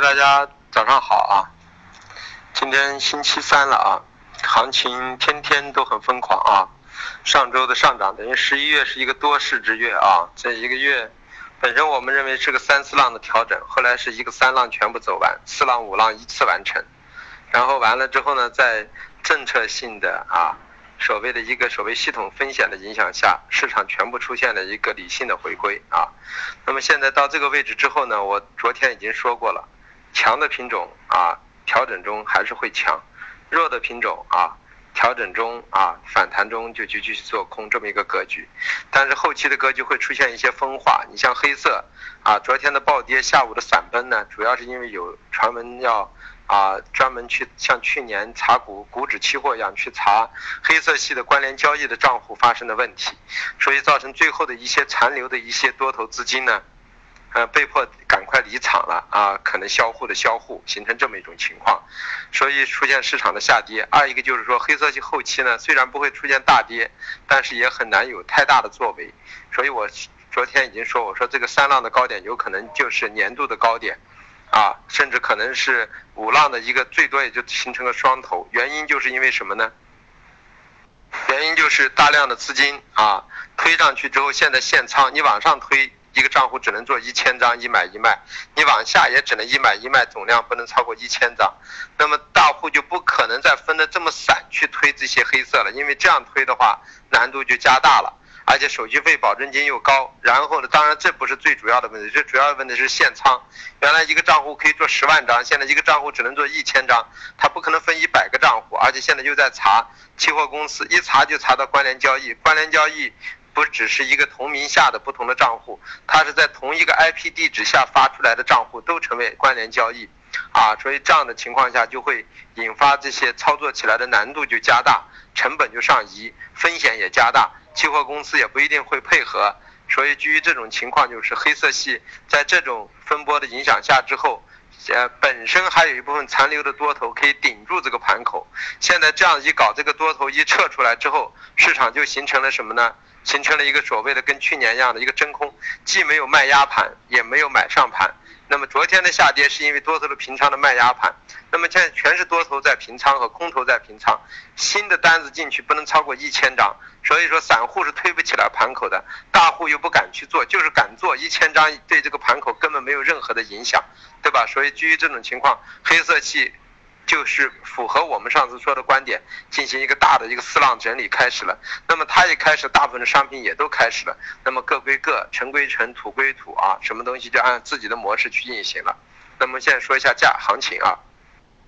大家早上好啊！今天星期三了啊，行情天天都很疯狂啊。上周的上涨等于十一月是一个多事之月啊，这一个月本身我们认为是个三四浪的调整，后来是一个三浪全部走完，四浪五浪依次完成，然后完了之后呢，在政策性的啊。所谓的一个所谓系统风险的影响下，市场全部出现了一个理性的回归啊。那么现在到这个位置之后呢，我昨天已经说过了，强的品种啊，调整中还是会强；弱的品种啊，调整中啊，反弹中就继续做空这么一个格局。但是后期的格局会出现一些分化，你像黑色啊，昨天的暴跌，下午的散崩呢，主要是因为有传闻要。啊，专门去像去年查股股指期货一样去查黑色系的关联交易的账户发生的问题，所以造成最后的一些残留的一些多头资金呢，呃，被迫赶快离场了啊，可能销户的销户形成这么一种情况，所以出现市场的下跌。二一个就是说黑色系后期呢，虽然不会出现大跌，但是也很难有太大的作为，所以我昨天已经说，我说这个三浪的高点有可能就是年度的高点。啊，甚至可能是五浪的一个最多也就形成个双头，原因就是因为什么呢？原因就是大量的资金啊推上去之后，现在限仓，你往上推一个账户只能做一千张一买一卖，你往下也只能一买一卖，总量不能超过一千张，那么大户就不可能再分的这么散去推这些黑色了，因为这样推的话难度就加大了。而且手续费、保证金又高，然后呢，当然这不是最主要的问题，最主要的问题是限仓。原来一个账户可以做十万张，现在一个账户只能做一千张，它不可能分一百个账户。而且现在又在查期货公司，一查就查到关联交易。关联交易不只是一个同名下的不同的账户，它是在同一个 IP 地址下发出来的账户都成为关联交易，啊，所以这样的情况下就会引发这些操作起来的难度就加大，成本就上移，风险也加大。期货公司也不一定会配合，所以基于这种情况，就是黑色系在这种分波的影响下之后，呃，本身还有一部分残留的多头可以顶住这个盘口。现在这样一搞，这个多头一撤出来之后，市场就形成了什么呢？形成了一个所谓的跟去年一样的一个真空，既没有卖压盘，也没有买上盘。那么昨天的下跌是因为多头的平仓的卖压盘，那么现在全是多头在平仓和空头在平仓，新的单子进去不能超过一千张，所以说散户是推不起来盘口的，大户又不敢去做，就是敢做一千张对这个盘口根本没有任何的影响，对吧？所以基于这种情况，黑色系。就是符合我们上次说的观点，进行一个大的一个四浪整理开始了。那么它一开始，大部分的商品也都开始了。那么各归各，尘归尘，土归土啊，什么东西就按自己的模式去运行了。那么现在说一下价行情啊。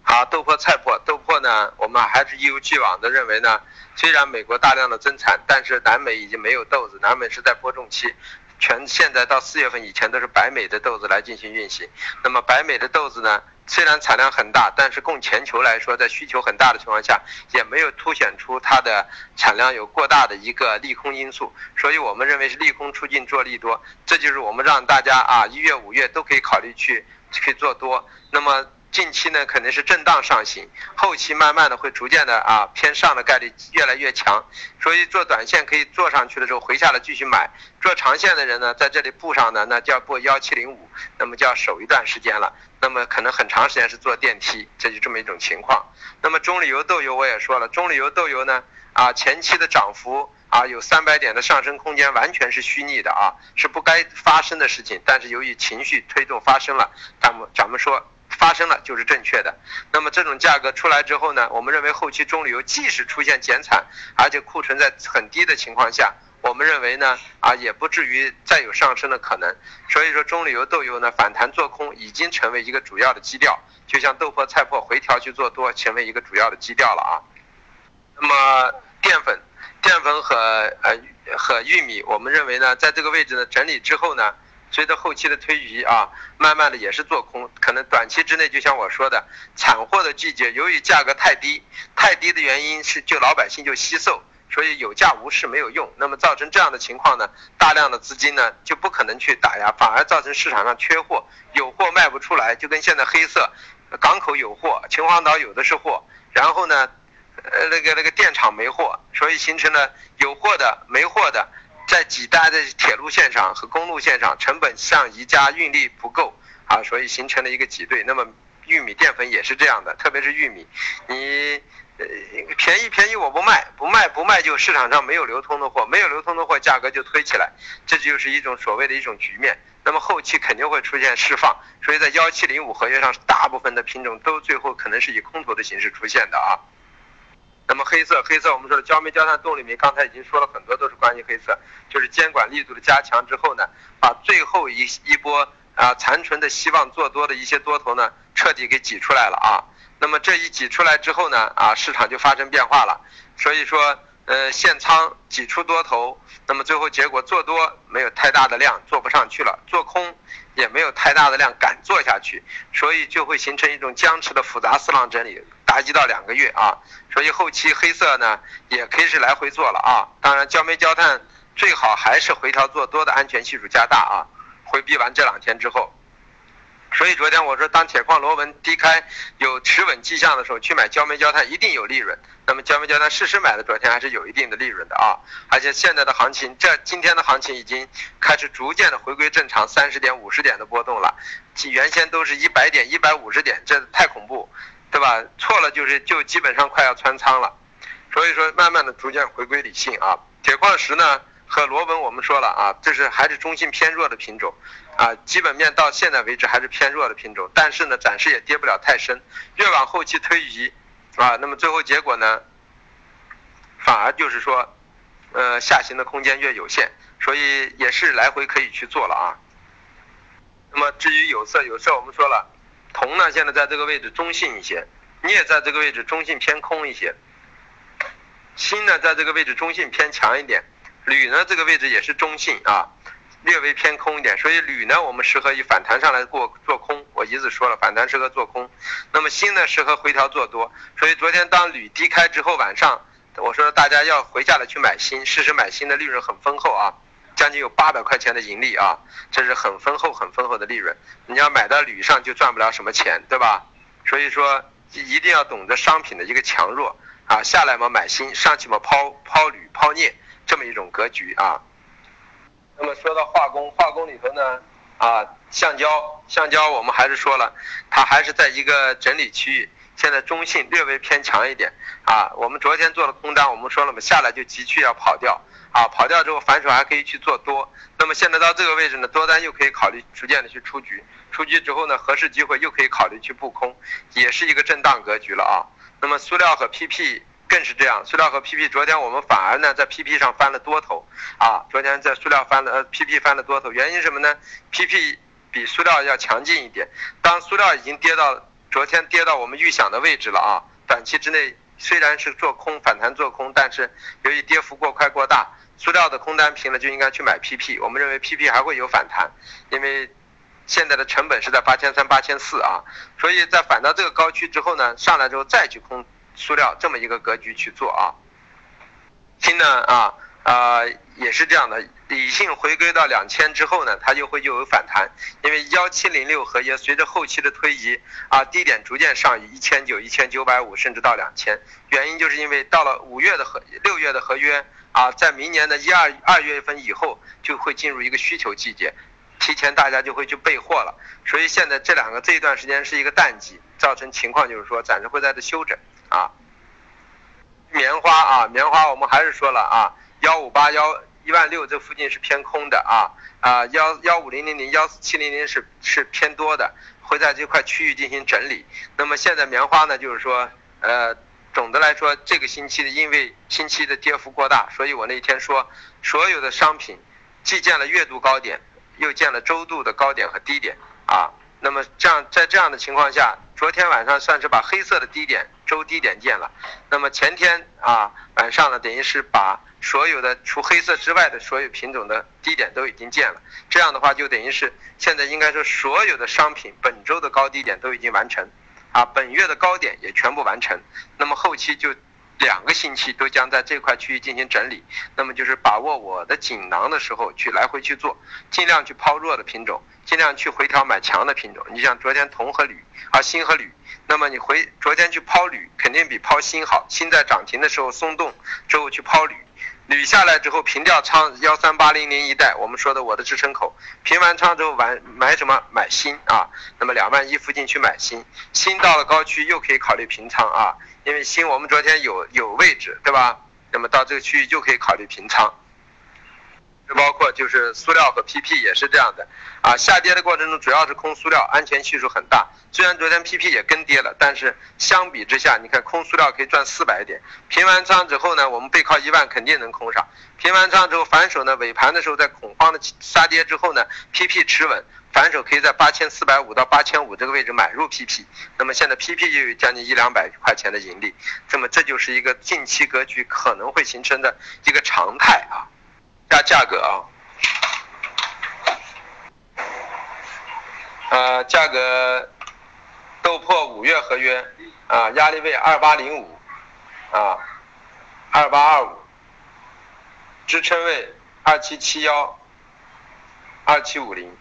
好，豆粕、菜粕，豆粕呢，我们还是一如既往的认为呢，虽然美国大量的增产，但是南美已经没有豆子，南美是在播种期。全现在到四月份以前都是白美的豆子来进行运行。那么白美的豆子呢，虽然产量很大，但是供全球来说，在需求很大的情况下，也没有凸显出它的产量有过大的一个利空因素。所以我们认为是利空出尽做利多，这就是我们让大家啊一月五月都可以考虑去去做多。那么。近期呢肯定是震荡上行，后期慢慢的会逐渐的啊偏上的概率越来越强，所以做短线可以做上去的时候回下来继续买，做长线的人呢在这里布上呢那就要布幺七零五，那么就要守一段时间了，那么可能很长时间是坐电梯，这就这么一种情况。那么中旅游豆油我也说了，中旅游豆油呢啊前期的涨幅啊有三百点的上升空间完全是虚拟的啊，是不该发生的事情，但是由于情绪推动发生了，咱们咱们说。发生了就是正确的，那么这种价格出来之后呢，我们认为后期中旅游即使出现减产，而且库存在很低的情况下，我们认为呢啊也不至于再有上升的可能，所以说中旅游豆油呢反弹做空已经成为一个主要的基调，就像豆粕菜粕回调去做多成为一个主要的基调了啊。那么淀粉、淀粉和呃和玉米，我们认为呢在这个位置呢整理之后呢。随着后期的推移啊，慢慢的也是做空，可能短期之内就像我说的，产货的季节，由于价格太低，太低的原因是就老百姓就惜售，所以有价无市没有用，那么造成这样的情况呢，大量的资金呢就不可能去打压，反而造成市场上缺货，有货卖不出来，就跟现在黑色，港口有货，秦皇岛有的是货，然后呢，呃那个那个电厂没货，所以形成了有货的没货的。在几大的铁路线上和公路线上，成本上移加运力不够啊，所以形成了一个挤兑。那么玉米淀粉也是这样的，特别是玉米，你便宜便宜我不卖，不卖不卖就市场上没有流通的货，没有流通的货价格就推起来，这就是一种所谓的一种局面。那么后期肯定会出现释放，所以在幺七零五合约上，大部分的品种都最后可能是以空头的形式出现的啊。那么黑色，黑色我们说的焦煤、焦炭、动力煤，刚才已经说了很多，都是关于黑色，就是监管力度的加强之后呢，把最后一一波啊残存的希望做多的一些多头呢，彻底给挤出来了啊。那么这一挤出来之后呢，啊市场就发生变化了，所以说呃限仓挤出多头，那么最后结果做多没有太大的量做不上去了，做空也没有太大的量敢做下去，所以就会形成一种僵持的复杂四浪整理。达一到两个月啊，所以后期黑色呢也可以是来回做了啊。当然焦煤焦炭最好还是回调做多的安全系数加大啊。回避完这两天之后，所以昨天我说当铁矿螺纹低开有持稳迹象的时候去买焦煤焦炭一定有利润。那么焦煤焦炭事实买的昨天还是有一定的利润的啊。而且现在的行情，这今天的行情已经开始逐渐的回归正常，三十点五十点的波动了，原先都是一百点一百五十点，这太恐怖。对吧？错了就是就基本上快要穿仓了，所以说慢慢的逐渐回归理性啊。铁矿石呢和螺纹我们说了啊，这是还是中性偏弱的品种啊，基本面到现在为止还是偏弱的品种，但是呢暂时也跌不了太深，越往后期推移啊，那么最后结果呢，反而就是说，呃下行的空间越有限，所以也是来回可以去做了啊。那么至于有色，有色我们说了。铜呢，现在在这个位置中性一些，镍在这个位置中性偏空一些，锌呢在这个位置中性偏强一点，铝呢这个位置也是中性啊，略微偏空一点，所以铝呢我们适合以反弹上来过做空，我一直说了反弹适合做空，那么锌呢适合回调做多，所以昨天当铝低开之后，晚上我说大家要回家了去买锌，试试买锌的利润很丰厚啊。将近有八百块钱的盈利啊，这是很丰厚、很丰厚的利润。你要买到铝上就赚不了什么钱，对吧？所以说一定要懂得商品的一个强弱啊，下来嘛买锌，上去嘛抛抛铝、抛镍，这么一种格局啊。那么说到化工，化工里头呢啊，橡胶，橡胶我们还是说了，它还是在一个整理区域，现在中性略微偏强一点啊。我们昨天做了空单，我们说了嘛，下来就急剧要跑掉。啊，跑掉之后反手还可以去做多，那么现在到这个位置呢，多单又可以考虑逐渐的去出局，出局之后呢，合适机会又可以考虑去布空，也是一个震荡格局了啊。那么塑料和 PP 更是这样，塑料和 PP 昨天我们反而呢在 PP 上翻了多头啊，昨天在塑料翻了呃 PP 翻了多头，原因什么呢？PP 比塑料要强劲一点，当塑料已经跌到昨天跌到我们预想的位置了啊，短期之内虽然是做空反弹做空，但是由于跌幅过快过大。塑料的空单平了就应该去买 PP，我们认为 PP 还会有反弹，因为现在的成本是在八千三、八千四啊，所以在反到这个高区之后呢，上来之后再去空塑料这么一个格局去做啊。锌呢啊啊也是这样的，理性回归到两千之后呢，它就会又有反弹，因为幺七零六合约随着后期的推移啊，低点逐渐上移一千九、一千九百五，甚至到两千，原因就是因为到了五月的合六月的合约。啊，在明年的一二二月份以后，就会进入一个需求季节，提前大家就会去备货了。所以现在这两个这一段时间是一个淡季，造成情况就是说暂时会在这休整啊。棉花啊，棉花我们还是说了啊，幺五八幺一万六这附近是偏空的啊啊幺幺五零零零幺四七零零是是偏多的，会在这块区域进行整理。那么现在棉花呢，就是说呃。总的来说，这个星期的因为星期的跌幅过大，所以我那天说，所有的商品既见了月度高点，又见了周度的高点和低点啊。那么这样在这样的情况下，昨天晚上算是把黑色的低点周低点见了。那么前天啊晚上呢，等于是把所有的除黑色之外的所有品种的低点都已经见了。这样的话，就等于是现在应该说所有的商品本周的高低点都已经完成。啊，本月的高点也全部完成，那么后期就两个星期都将在这块区域进行整理，那么就是把握我的锦囊的时候去来回去做，尽量去抛弱的品种，尽量去回调买强的品种。你像昨天铜和铝啊，锌和铝，那么你回昨天去抛铝肯定比抛锌好，锌在涨停的时候松动之后去抛铝，捋下来之后平掉仓幺三八零零一带，我们说的我的支撑口，平完仓之后完买什么？买新啊，那么两万一附近去买新，新到了高区又可以考虑平仓啊，因为新我们昨天有有位置对吧？那么到这个区域又可以考虑平仓。包括就是塑料和 PP 也是这样的，啊，下跌的过程中主要是空塑料，安全系数很大。虽然昨天 PP 也跟跌了，但是相比之下，你看空塑料可以赚四百点。平完仓之后呢，我们背靠一万肯定能空上。平完仓之后反手呢，尾盘的时候在恐慌的杀跌之后呢，PP 持稳，反手可以在八千四百五到八千五这个位置买入 PP。那么现在 PP 就有将近一两百块钱的盈利，那么这就是一个近期格局可能会形成的一个常态啊。加价格啊，呃，价格豆粕五月合约啊，压力位二八零五啊，二八二五，支撑位二七七幺，二七五零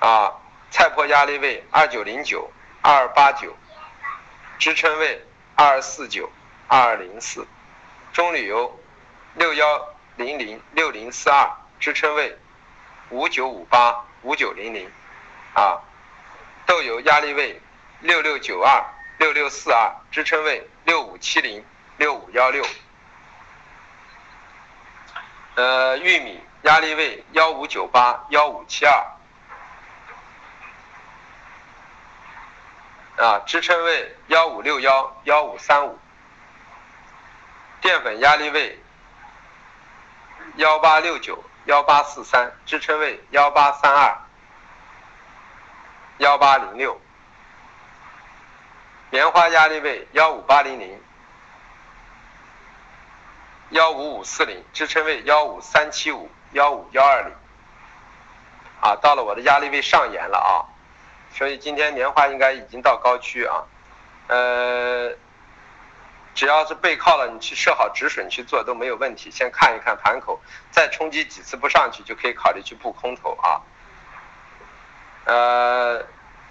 啊，菜粕压力位二九零九，二八九，支撑位二四九，二零四，中铝油六幺。零零六零四二支撑位五九五八五九零零。啊，豆油压力位六六九二六六四二支撑位六五七零六五幺六，呃，玉米压力位幺五九八幺五七二。啊，支撑位幺五六幺幺五三五，淀粉压力位。幺八六九幺八四三支撑位幺八三二幺八零六，棉花压力位幺五八零零幺五五四零支撑位幺五三七五幺五幺二零，啊，到了我的压力位上沿了啊，所以今天棉花应该已经到高区啊，呃。只要是背靠了，你去设好止损去做都没有问题。先看一看盘口，再冲击几次不上去，就可以考虑去布空头啊。呃，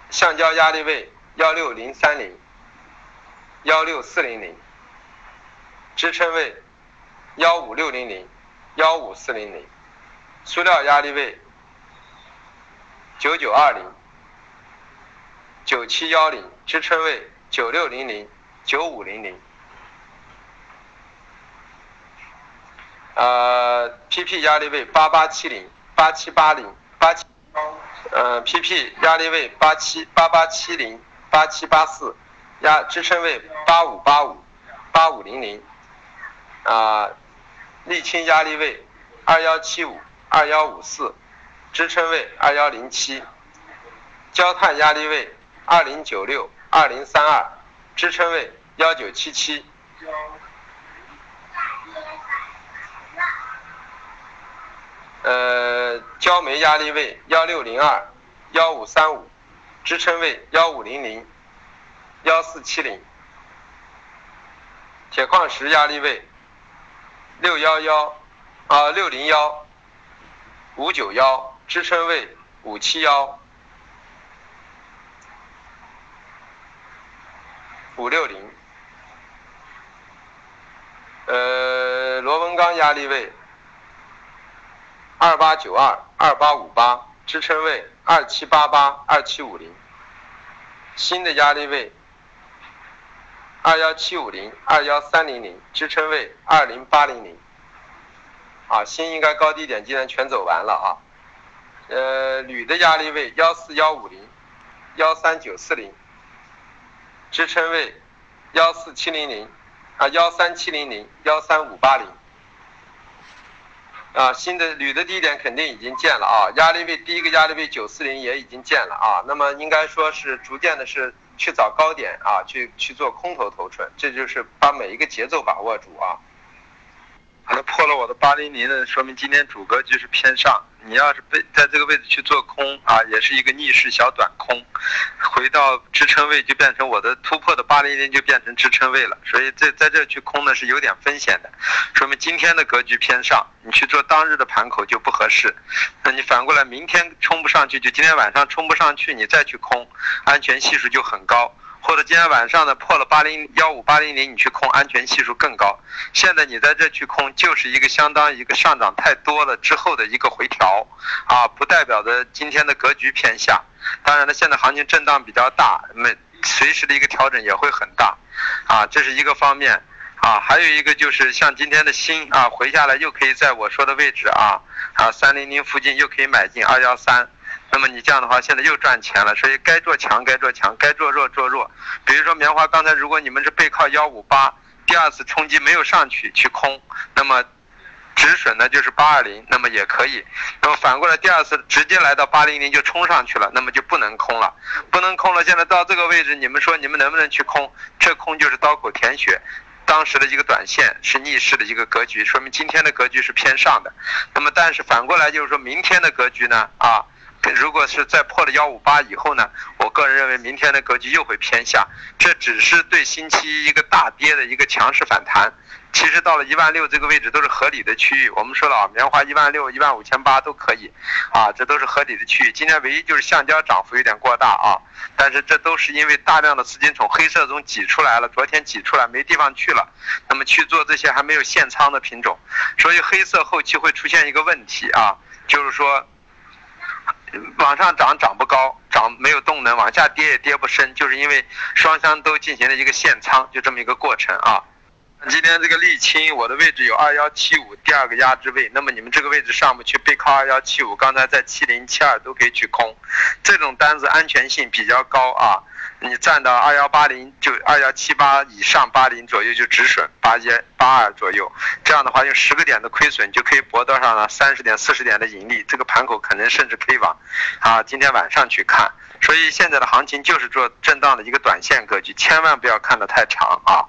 橡胶压力位幺六零三零、幺六四零零，支撑位幺五六零零、幺五四零零，塑料压力位九九二零、九七幺零，支撑位九六零零、九五零零。呃，PP 压力位八八七零八七八零八七，呃，PP 压力位八七八八七零八七八四，压支撑位八五八五八五零零，啊，沥青压力位二幺七五二幺五四，支撑位二幺零七，焦炭压力位二零九六二零三二，支撑位幺九七七。呃，焦煤压力位幺六零二幺五三五，支撑位幺五零零幺四七零。铁矿石压力位六幺幺啊六零幺五九幺，支撑位五七幺五六零。呃，螺纹钢压力位。二八九二二八五八支撑位二七八八二七五零，新的压力位二幺七五零二幺三零零支撑位二零八零零，啊，新应该高低点今天全走完了啊，呃，铝的压力位幺四幺五零幺三九四零，支撑位幺四七零零啊幺三七零零幺三五八零。啊，新的铝的低点肯定已经见了啊，压力位第一个压力位九四零也已经见了啊，那么应该说是逐渐的是去找高点啊，去去做空头头寸，这就是把每一个节奏把握住啊。它破了我的八零零的，说明今天主格局是偏上。你要是被在这个位置去做空啊，也是一个逆势小短空，回到支撑位就变成我的突破的八零零就变成支撑位了。所以在在这去空呢是有点风险的，说明今天的格局偏上，你去做当日的盘口就不合适。那你反过来明天冲不上去，就今天晚上冲不上去，你再去空，安全系数就很高。或者今天晚上呢破了八零幺五八零零，你去空安全系数更高。现在你在这去空，就是一个相当于一个上涨太多了之后的一个回调，啊，不代表着今天的格局偏下。当然了，现在行情震荡比较大，那随时的一个调整也会很大，啊，这是一个方面。啊，还有一个就是像今天的锌啊，回下来又可以在我说的位置啊啊三零零附近又可以买进二幺三，那么你这样的话现在又赚钱了，所以该做强该做强，该做弱做弱。比如说棉花，刚才如果你们是背靠幺五八，第二次冲击没有上去去空，那么止损呢就是八二零，那么也可以。那么反过来第二次直接来到八零零就冲上去了，那么就不能空了，不能空了。现在到这个位置，你们说你们能不能去空？这空就是刀口舔血。当时的一个短线是逆势的一个格局，说明今天的格局是偏上的。那么，但是反过来就是说明天的格局呢？啊，如果是在破了幺五八以后呢，我个人认为明天的格局又会偏下。这只是对星期一个大跌的一个强势反弹。其实到了一万六这个位置都是合理的区域。我们说了啊，棉花一万六、一万五千八都可以，啊，这都是合理的区域。今天唯一就是橡胶涨幅有点过大啊，但是这都是因为大量的资金从黑色中挤出来了，昨天挤出来没地方去了，那么去做这些还没有现仓的品种，所以黑色后期会出现一个问题啊，就是说往上涨涨不高，涨没有动能，往下跌也跌不深，就是因为双向都进行了一个限仓，就这么一个过程啊。今天这个沥青，我的位置有二幺七五，第二个压制位。那么你们这个位置上不去，背靠二幺七五，刚才在七零七二都可以去空。这种单子安全性比较高啊，你站到二幺八零就二幺七八以上八零左右就止损八一八二左右。这样的话，用十个点的亏损就可以博多少呢？三十点四十点的盈利。这个盘口可能甚至可以往啊今天晚上去看。所以现在的行情就是做震荡的一个短线格局，千万不要看得太长啊。